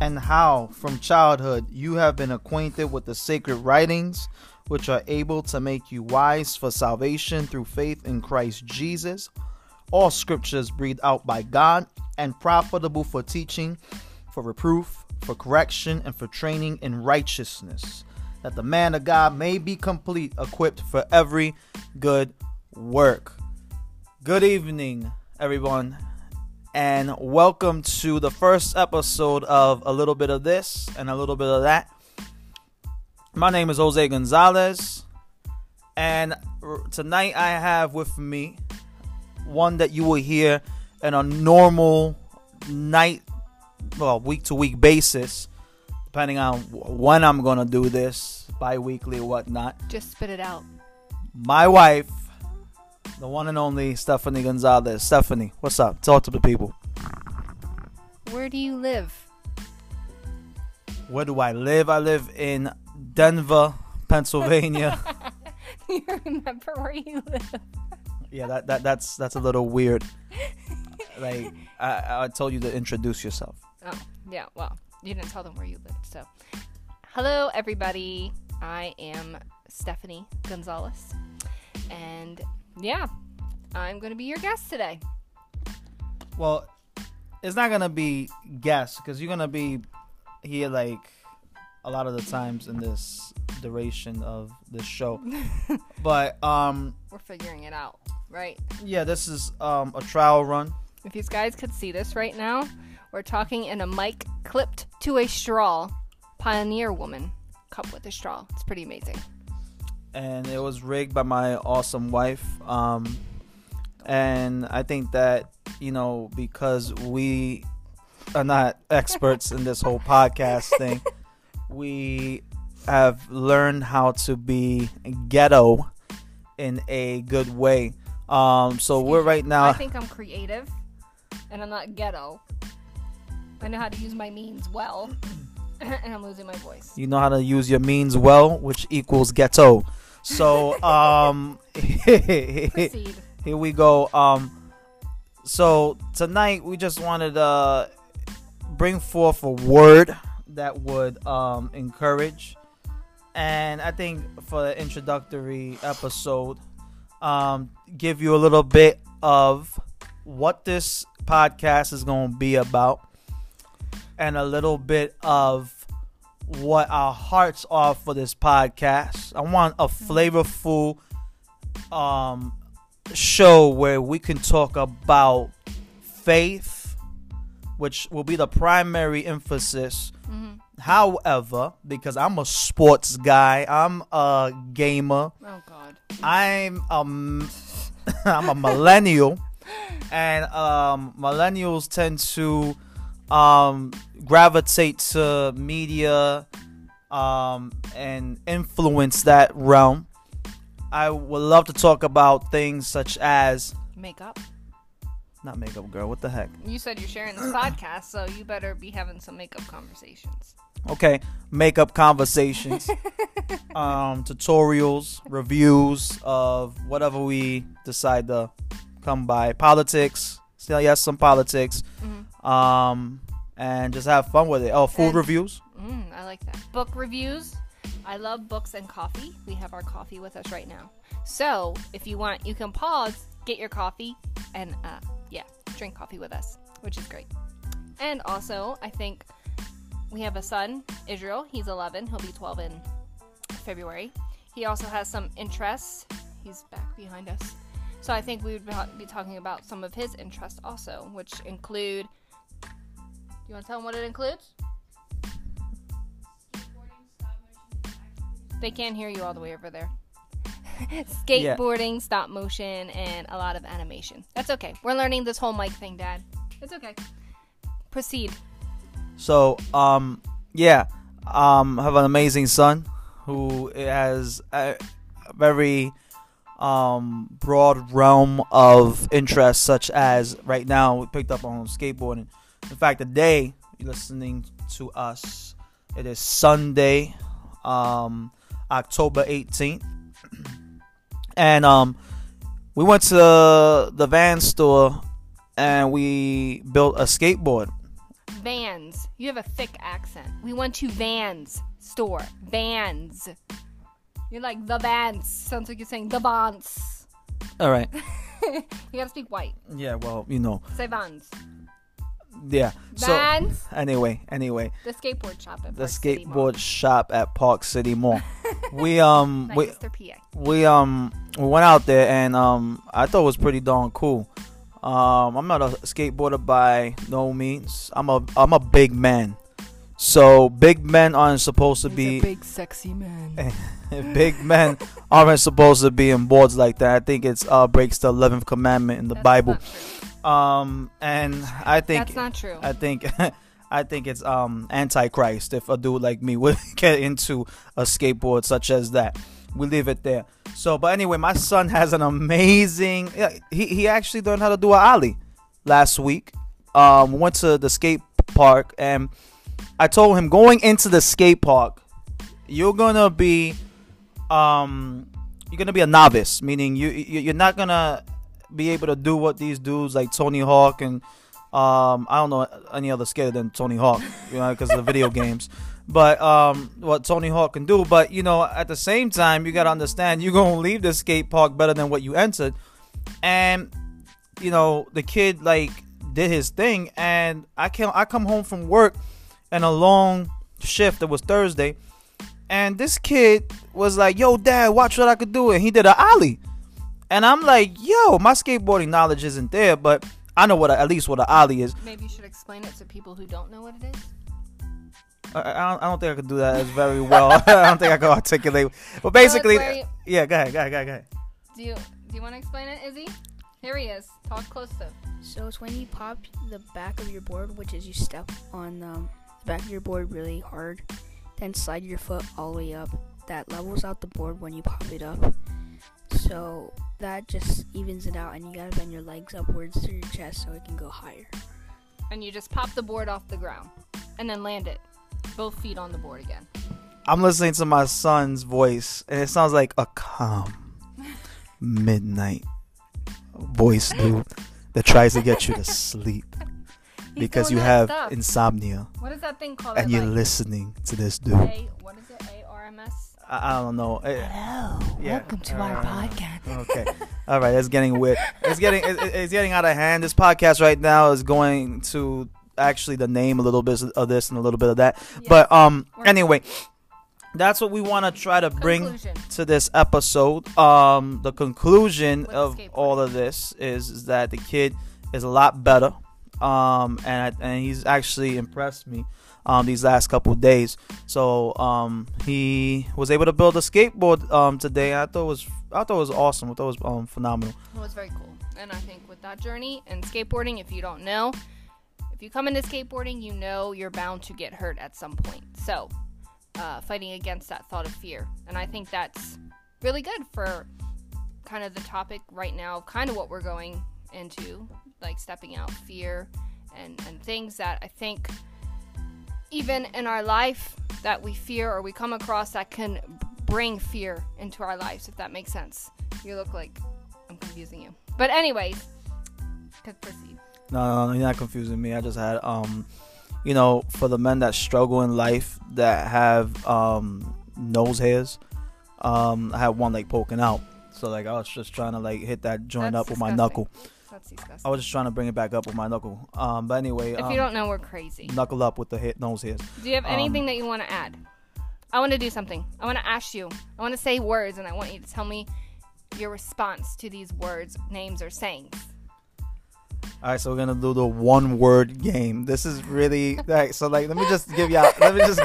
and how from childhood you have been acquainted with the sacred writings, which are able to make you wise for salvation through faith in Christ Jesus. All scriptures breathed out by God and profitable for teaching, for reproof, for correction, and for training in righteousness, that the man of God may be complete, equipped for every good work. Good evening, everyone, and welcome to the first episode of A Little Bit of This and a Little Bit of That. My name is Jose Gonzalez, and tonight I have with me one that you will hear in a normal night, well, week to week basis, depending on when I'm gonna do this, bi weekly or whatnot. Just spit it out. My wife, the one and only Stephanie Gonzalez. Stephanie, what's up? Talk to the people. Where do you live? Where do I live? I live in Denver, Pennsylvania. you remember where you live? yeah, that, that that's that's a little weird. like I, I told you to introduce yourself. Oh, yeah. Well, you didn't tell them where you lived. So, hello, everybody. I am Stephanie Gonzalez, and yeah, I'm going to be your guest today. Well, it's not going to be guest because you're going to be here like a lot of the times in this duration of this show. but um we're figuring it out, right? Yeah, this is um a trial run. If these guys could see this right now, we're talking in a mic clipped to a straw. Pioneer woman cup with a straw. It's pretty amazing and it was rigged by my awesome wife. Um, and I think that you know because we are not experts in this whole podcast thing, we have learned how to be ghetto in a good way. Um, so we're right now. I think I'm creative, and I'm not ghetto. I know how to use my means well, and I'm losing my voice. You know how to use your means well, which equals ghetto. So um here we go. Um so tonight we just wanted to bring forth a word that would um encourage and I think for the introductory episode um give you a little bit of what this podcast is going to be about and a little bit of what our hearts are for this podcast. I want a flavorful um show where we can talk about faith, which will be the primary emphasis. Mm-hmm. However, because I'm a sports guy, I'm a gamer. Oh God. I'm um I'm a millennial, and um millennials tend to um, gravitate to media um, and influence that realm. I would love to talk about things such as makeup. Not makeup, girl. What the heck? You said you're sharing this podcast, so you better be having some makeup conversations. Okay, makeup conversations, um, tutorials, reviews of whatever we decide to come by. Politics. Still, yes, some politics. Mm-hmm um, and just have fun with it. Oh, food and, reviews. Mm, I like that. Book reviews. I love books and coffee. We have our coffee with us right now. So if you want, you can pause, get your coffee, and uh, yeah, drink coffee with us, which is great. And also, I think we have a son, Israel. He's 11. He'll be 12 in February. He also has some interests. He's back behind us. So I think we would be talking about some of his interests also, which include you want to tell them what it includes? They can't hear you all the way over there. Skateboarding, yeah. stop motion, and a lot of animation. That's okay. We're learning this whole mic thing, Dad. It's okay. Proceed. So, um, yeah, um, I have an amazing son who has a very um broad realm of interests, such as right now we picked up on skateboarding in fact, today you're listening to us. It is Sunday, um, October 18th, and um, we went to the van store and we built a skateboard. Vans. You have a thick accent. We went to Vans store. Vans. You're like the Vans. Sounds like you're saying the Vans. All right. you gotta speak white. Yeah. Well, you know. Say Vans. Yeah. So anyway, anyway, the skateboard shop at the Park City Mall. skateboard shop at Park City Mall. we um we PA. we um we went out there and um I thought it was pretty darn cool. Um I'm not a skateboarder by no means. I'm a I'm a big man. So big men aren't supposed to be big sexy man. big men aren't supposed to be in boards like that. I think it's uh breaks the 11th commandment in the That's Bible. Um and I think That's not true. I think I think it's um antichrist if a dude like me would get into a skateboard such as that. We leave it there. So, but anyway, my son has an amazing. He he actually learned how to do a ollie last week. Um, went to the skate park and I told him going into the skate park, you're gonna be um you're gonna be a novice, meaning you you- you're not gonna be able to do what these dudes like Tony Hawk and um I don't know any other skater than Tony Hawk, you know, because of the video games. But um what Tony Hawk can do, but you know, at the same time you gotta understand you're gonna leave the skate park better than what you entered. And you know, the kid like did his thing and I came I come home from work and a long shift, that was Thursday. And this kid was like, "Yo, dad, watch what I could do," and he did an ollie. And I'm like, "Yo, my skateboarding knowledge isn't there, but I know what a, at least what an ollie is. Maybe you should explain it to people who don't know what it is. I, I, don't, I don't think I could do that as very well. I don't think I could articulate. But basically, where you- yeah, go ahead, go ahead, go ahead, go ahead. Do you do you want to explain it, Izzy? Here he is. Talk close to. So it's when you pop the back of your board, which is you step on um, the back of your board really hard, then slide your foot all the way up. That levels out the board when you pop it up. So that just evens it out, and you gotta bend your legs upwards to your chest so it can go higher. And you just pop the board off the ground, and then land it, both feet on the board again. I'm listening to my son's voice, and it sounds like a calm midnight voice, dude, that tries to get you to sleep He's because you have stuff. insomnia What is that thing called? and that, you're like, listening to this dude. A, what is it? A R M S. I, I don't know. Hello. Yeah. Welcome to our Uh, podcast. Okay. All right. It's getting weird. It's getting it, it- it's getting out of hand. This podcast right now is going to actually the name a little bit of this and a little bit of that. But um We're- anyway, that's what we want to try to bring Conclusion. to this episode. Um the conclusion With of all of this is, is that the kid is a lot better. Um and I- and he's actually impressed me um these last couple days. So um he was able to build a skateboard um today. I thought it was I thought it was awesome. I thought it was um phenomenal. It was very cool. And I think with that journey and skateboarding, if you don't know, if you come into skateboarding, you know you're bound to get hurt at some point. So, uh, fighting against that thought of fear. And I think that's really good for kind of the topic right now, kind of what we're going into, like stepping out fear and, and things that I think even in our life that we fear or we come across that can bring fear into our lives, if that makes sense. You look like I'm confusing you. But anyways, proceed. No, no, you're not confusing me. I just had um you know, for the men that struggle in life that have um nose hairs, um I had one like poking out. So like I was just trying to like hit that joint That's up with my knuckle. That's disgusting. I was just trying to bring it back up with my knuckle. Um but anyway, if um, you don't know, we're crazy. knuckle up with the hit nose hairs. Do you have um, anything that you want to add? I want to do something. I want to ask you. I want to say words, and I want you to tell me your response to these words, names, or sayings. All right, so we're gonna do the one word game. This is really like so. Like, let me just give y'all. Let me just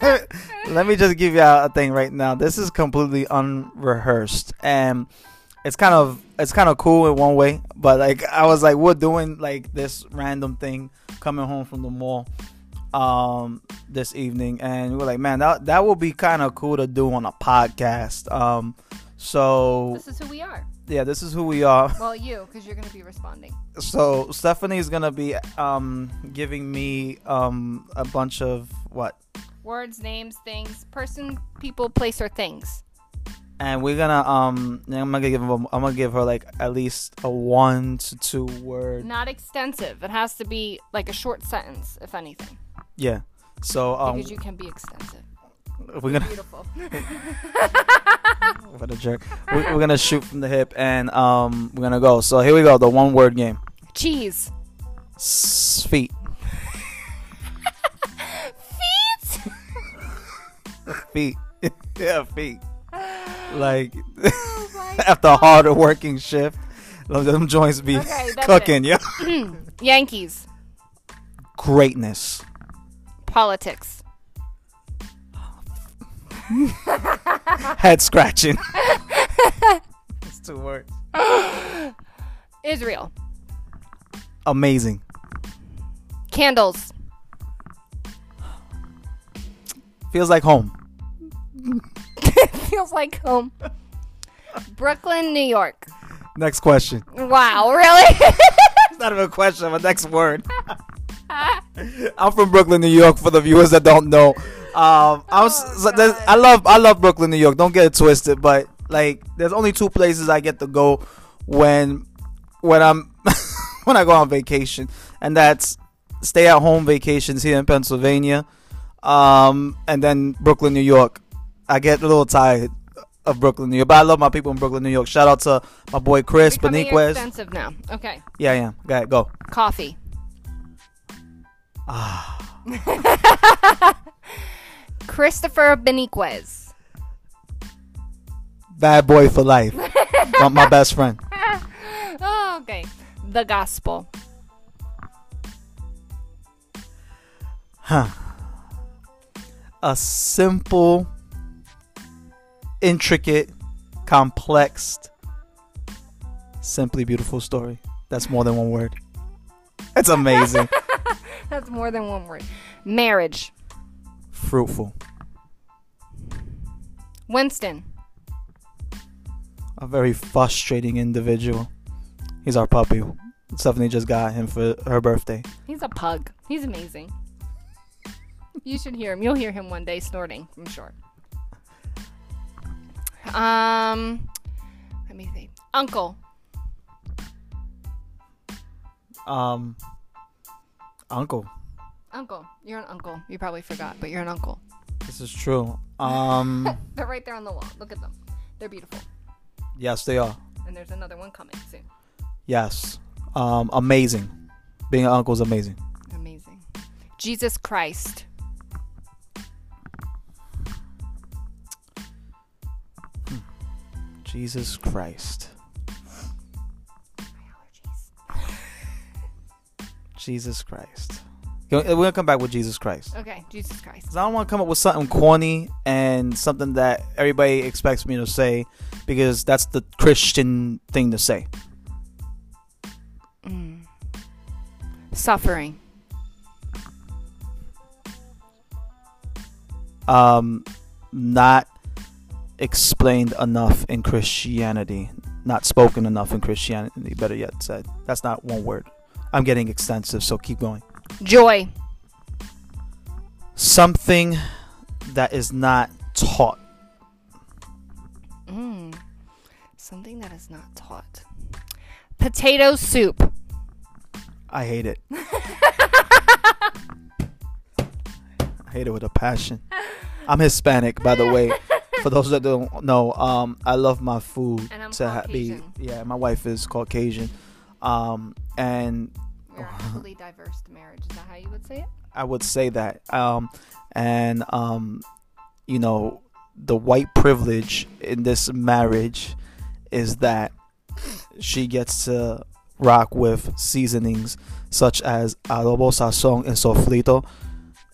let me just give y'all a thing right now. This is completely unrehearsed, and it's kind of it's kind of cool in one way. But like, I was like, we're doing like this random thing coming home from the mall um this evening and we were like man that that would be kind of cool to do on a podcast um so This is who we are. yeah this is who we are Well, you, because you're going to be responding. so Stephanie's gonna be um giving me um a bunch of what Words, names, things, person, people, place, or things. And we're gonna um. I'm gonna give her. I'm gonna give her like at least a one to two word. Not extensive. It has to be like a short sentence, if anything, Yeah. So um, because you can be extensive. we're gonna Beautiful. what a jerk. We're, we're gonna shoot from the hip, and um, we're gonna go. So here we go. The one word game. Cheese. S- feet. Feet. Feet. yeah, feet. Like Oh after a harder working shift, them them joints be Okay, cooking. Yeah. Yankees. Greatness. Politics. Head scratching. It's two words. Israel. Amazing. Candles. Feels like home. Feels like home. Brooklyn, New York. Next question. Wow, really? It's not even a question, but next word. I'm from Brooklyn, New York. For the viewers that don't know, um, I was Oh, so. I love I love Brooklyn, New York. Don't get it twisted, but like there's only two places I get to go when when I'm when I go on vacation, and that's stay at home vacations here in Pennsylvania, um, and then Brooklyn, New York. I get a little tired of Brooklyn, New York, but I love my people in Brooklyn, New York. Shout out to my boy Chris Becoming Beniquez. extensive now. Okay. Yeah, yeah. Go ahead, go. Coffee. Ah. Christopher Beniquez. Bad boy for life. my, my best friend. Oh, okay. The gospel. Huh. A simple, intricate, complex, simply beautiful story. That's more than one word. It's amazing. That's more than one word. Marriage. Fruitful. Winston. A very frustrating individual. He's our puppy. Stephanie just got him for her birthday. He's a pug. He's amazing. You should hear him. You'll hear him one day snorting, I'm sure. Um, let me see. Uncle. Um, uncle. Uncle. You're an uncle. You probably forgot, but you're an uncle. This is true. Um, They're right there on the wall. Look at them. They're beautiful. yes, they are. And there's another one coming soon. Yes. Um, amazing. Being an uncle is amazing. Amazing. Jesus Christ. Jesus Christ. Jesus Christ. We're gonna come back with Jesus Christ. Okay, Jesus Christ. I don't want to come up with something corny and something that everybody expects me to say because that's the Christian thing to say. Mm. Suffering. Um, not explained enough in Christianity. Not spoken enough in Christianity. Better yet said. That's not one word. I'm getting extensive, so keep going. Joy. Something that is not taught. Mm. Something that is not taught. Potato soup. I hate it. I hate it with a passion. I'm Hispanic, by the way. For those that don't know, um, I love my food And I'm to ha- be. Yeah, my wife is Caucasian, um, and We're a fully diverse marriage. Is that how you would say it? I would say that. Um, and um, you know, the white privilege in this marriage is that she gets to rock with seasonings such as adobo, sazon, and sofrito,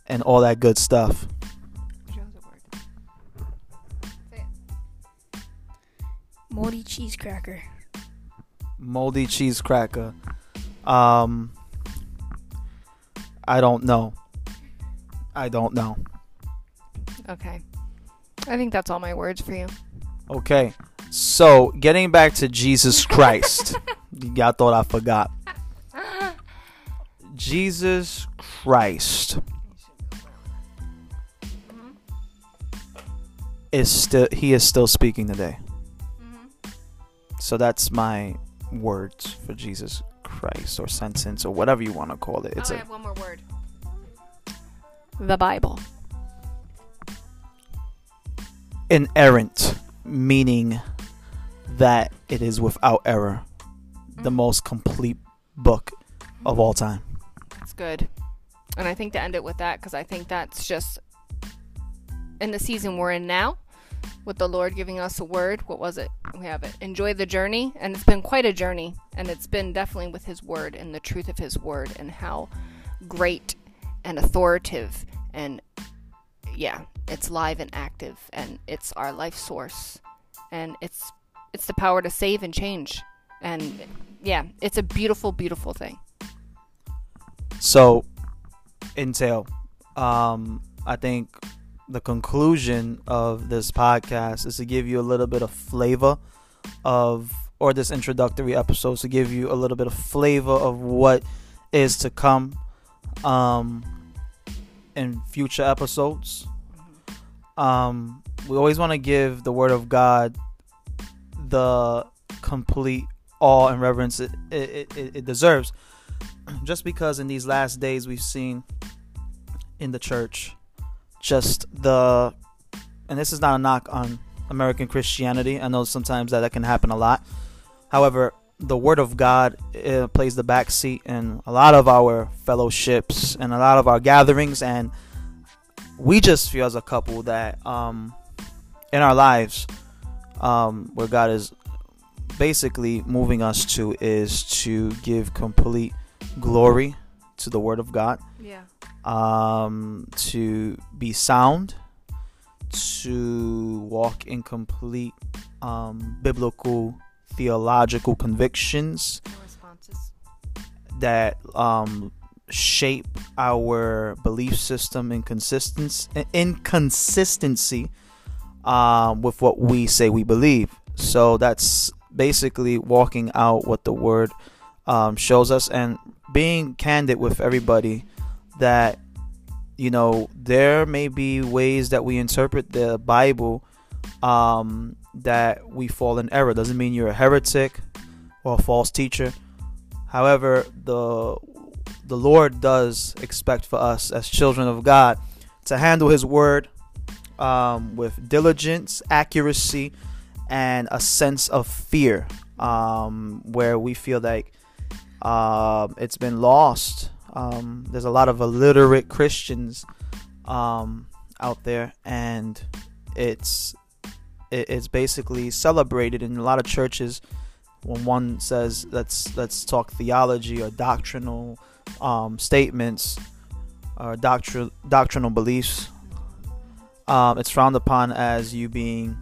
and all that good stuff. Moldy cheese cracker. Moldy cheese cracker. Um, I don't know. I don't know. Okay. I think that's all my words for you. Okay, so getting back to Jesus Christ. Y'all thought I forgot. Jesus Christ is still he is still speaking today. Mm-hmm. So that's my words for Jesus Christ or sentence or whatever you want to call it. It's oh, I a have one more word. The Bible. inerrant, meaning that it is without error, the Mhm. most complete book of all time. That's good. And I think to end it with that, because I think that's just in the season we're in now, with the Lord giving us a word. What was it? We have it. Enjoy the journey. And it's been quite a journey. And it's been definitely with His word and the truth of His word and how great and authoritative and yeah, it's live and active and it's our life source. And it's it's the power to save and change. And yeah, it's a beautiful, beautiful thing. So, Intel, um, I think the conclusion of this podcast is to give you a little bit of flavor of, or this introductory episode to give you a little bit of flavor of what is to come um, in future episodes. Um, we always want to give the Word of God the complete awe and reverence it, it, it, it deserves just because in these last days we've seen in the church just the and this is not a knock on American Christianity. I know sometimes that, that can happen a lot. However, the word of God uh, plays the back seat in a lot of our fellowships and a lot of our gatherings and we just feel as a couple that um in our lives um where God is basically moving us to is to give complete glory to the word of God, Yeah. Um, to be sound, to walk in complete um, biblical theological convictions that um, shape our belief system in consistency, inconsistency um, with what we say we believe. So that's basically walking out what the word um, shows us and being candid with everybody that you know there may be ways that we interpret the Bible um, that we fall in error. Doesn't mean you're a heretic or a false teacher. However, the the Lord does expect for us as children of God to handle His word um, with diligence, accuracy, and a sense of fear, um, where we feel like uh, it's been lost. Um, there's a lot of illiterate Christians um, out there, and it's it, it's basically celebrated in a lot of churches when one says let's let's talk theology or doctrinal um, statements or doctrin- doctrinal beliefs. Um, it's frowned upon as you being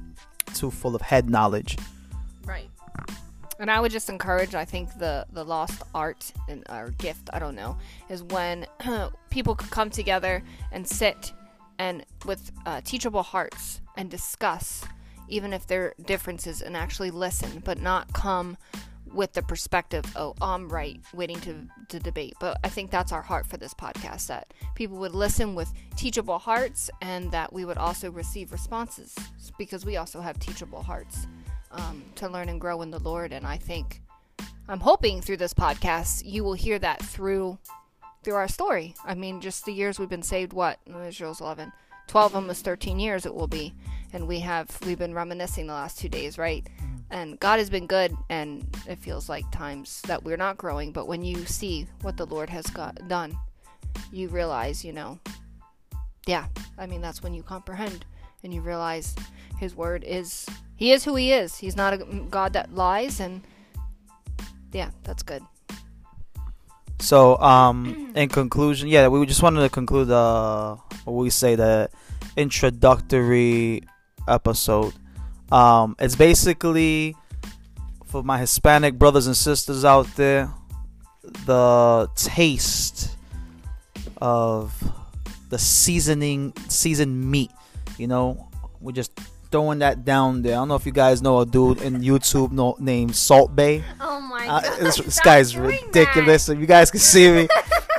too full of head knowledge. And I would just encourage. I think the the lost art and or gift, I don't know, is when people could come together and sit and with uh, teachable hearts and discuss, even if there are differences, and actually listen, but not come with the perspective, oh, I'm right, waiting to, to debate. But I think that's our heart for this podcast that people would listen with teachable hearts and that we would also receive responses because we also have teachable hearts um, to learn and grow in the Lord. And I think, I'm hoping through this podcast, you will hear that through through our story. I mean, just the years we've been saved, what? Israel's 11. 12 almost 13 years it will be. And we have, we've been reminiscing the last two days, right? and God has been good, and it feels like times that we're not growing. But when you see what the Lord has got done, you realize, you know, yeah. I mean, that's when you comprehend and you realize His word is He is who He is. He's not a God that lies, and yeah, that's good. So, um, in conclusion, yeah, we just wanted to conclude uh, what we say the introductory episode. Um, it's basically for my Hispanic brothers and sisters out there, the taste of the seasoning, seasoned meat. You know, we're just throwing that down there. I don't know if you guys know a dude in YouTube no, named Salt Bae. Oh my Uh, this, this guy's ridiculous. If you guys can see me,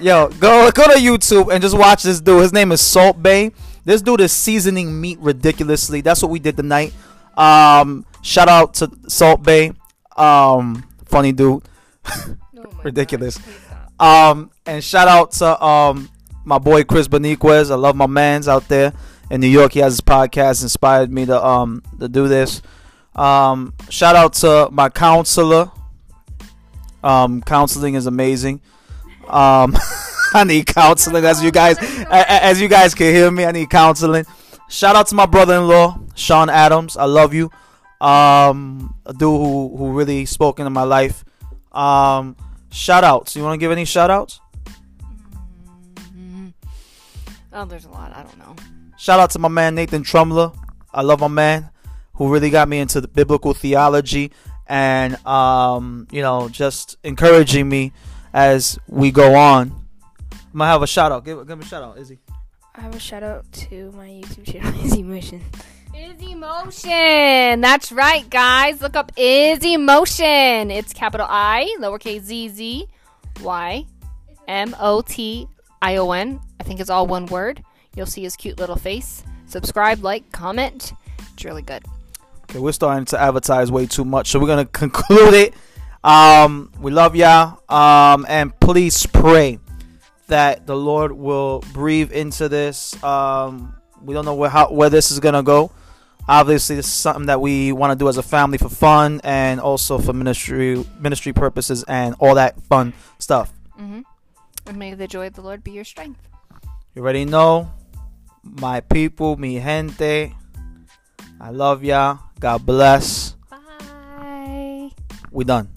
yo, go go to YouTube and just watch this dude. His name is Salt Bae. This dude is seasoning meat ridiculously. That's what we did tonight. Um, shout out to Salt Bae. Um, funny dude. Oh Ridiculous. gosh, please stop. Um, and shout out to um my boy Chris Beniquez. I love my man's out there in New York. He has his podcast. Inspired me to um to do this. Um, shout out to my counselor. Um, counseling is amazing. Um, I need counseling as you guys as you guys can hear me. I need counseling. Shout out to my brother-in-law Sean Adams. I love you. Um, a dude who who really spoke into my life. Um, shout outs. You want to give any shout outs? Mhm. Oh, there's a lot. I don't know. Shout out to my man Nathan Trumler. I love my man who really got me into the biblical theology and um, you know, just encouraging me as we go on. I'm gonna have a shout out. Give, give him a shout out, Izzy. I have a shout out to my YouTube channel, Izzy Motion. Is Motion. That's right, guys. Look up Is Motion. It's capital I, lowercase z z y m o t i o n. I think it's all one word. You'll see his cute little face. Subscribe, like, comment. It's really good. Okay, we're starting to advertise way too much, so we're gonna conclude it. Um, we love y'all. Um, and please pray that the Lord will breathe into this. Um, we don't know where how where this is gonna go. Obviously, this is something that we want to do as a family for fun and also for ministry ministry purposes and all that fun stuff. hmm And may the joy of the Lord be your strength. You already know, my people, mi gente. I love y'all. God bless. Bye. We done.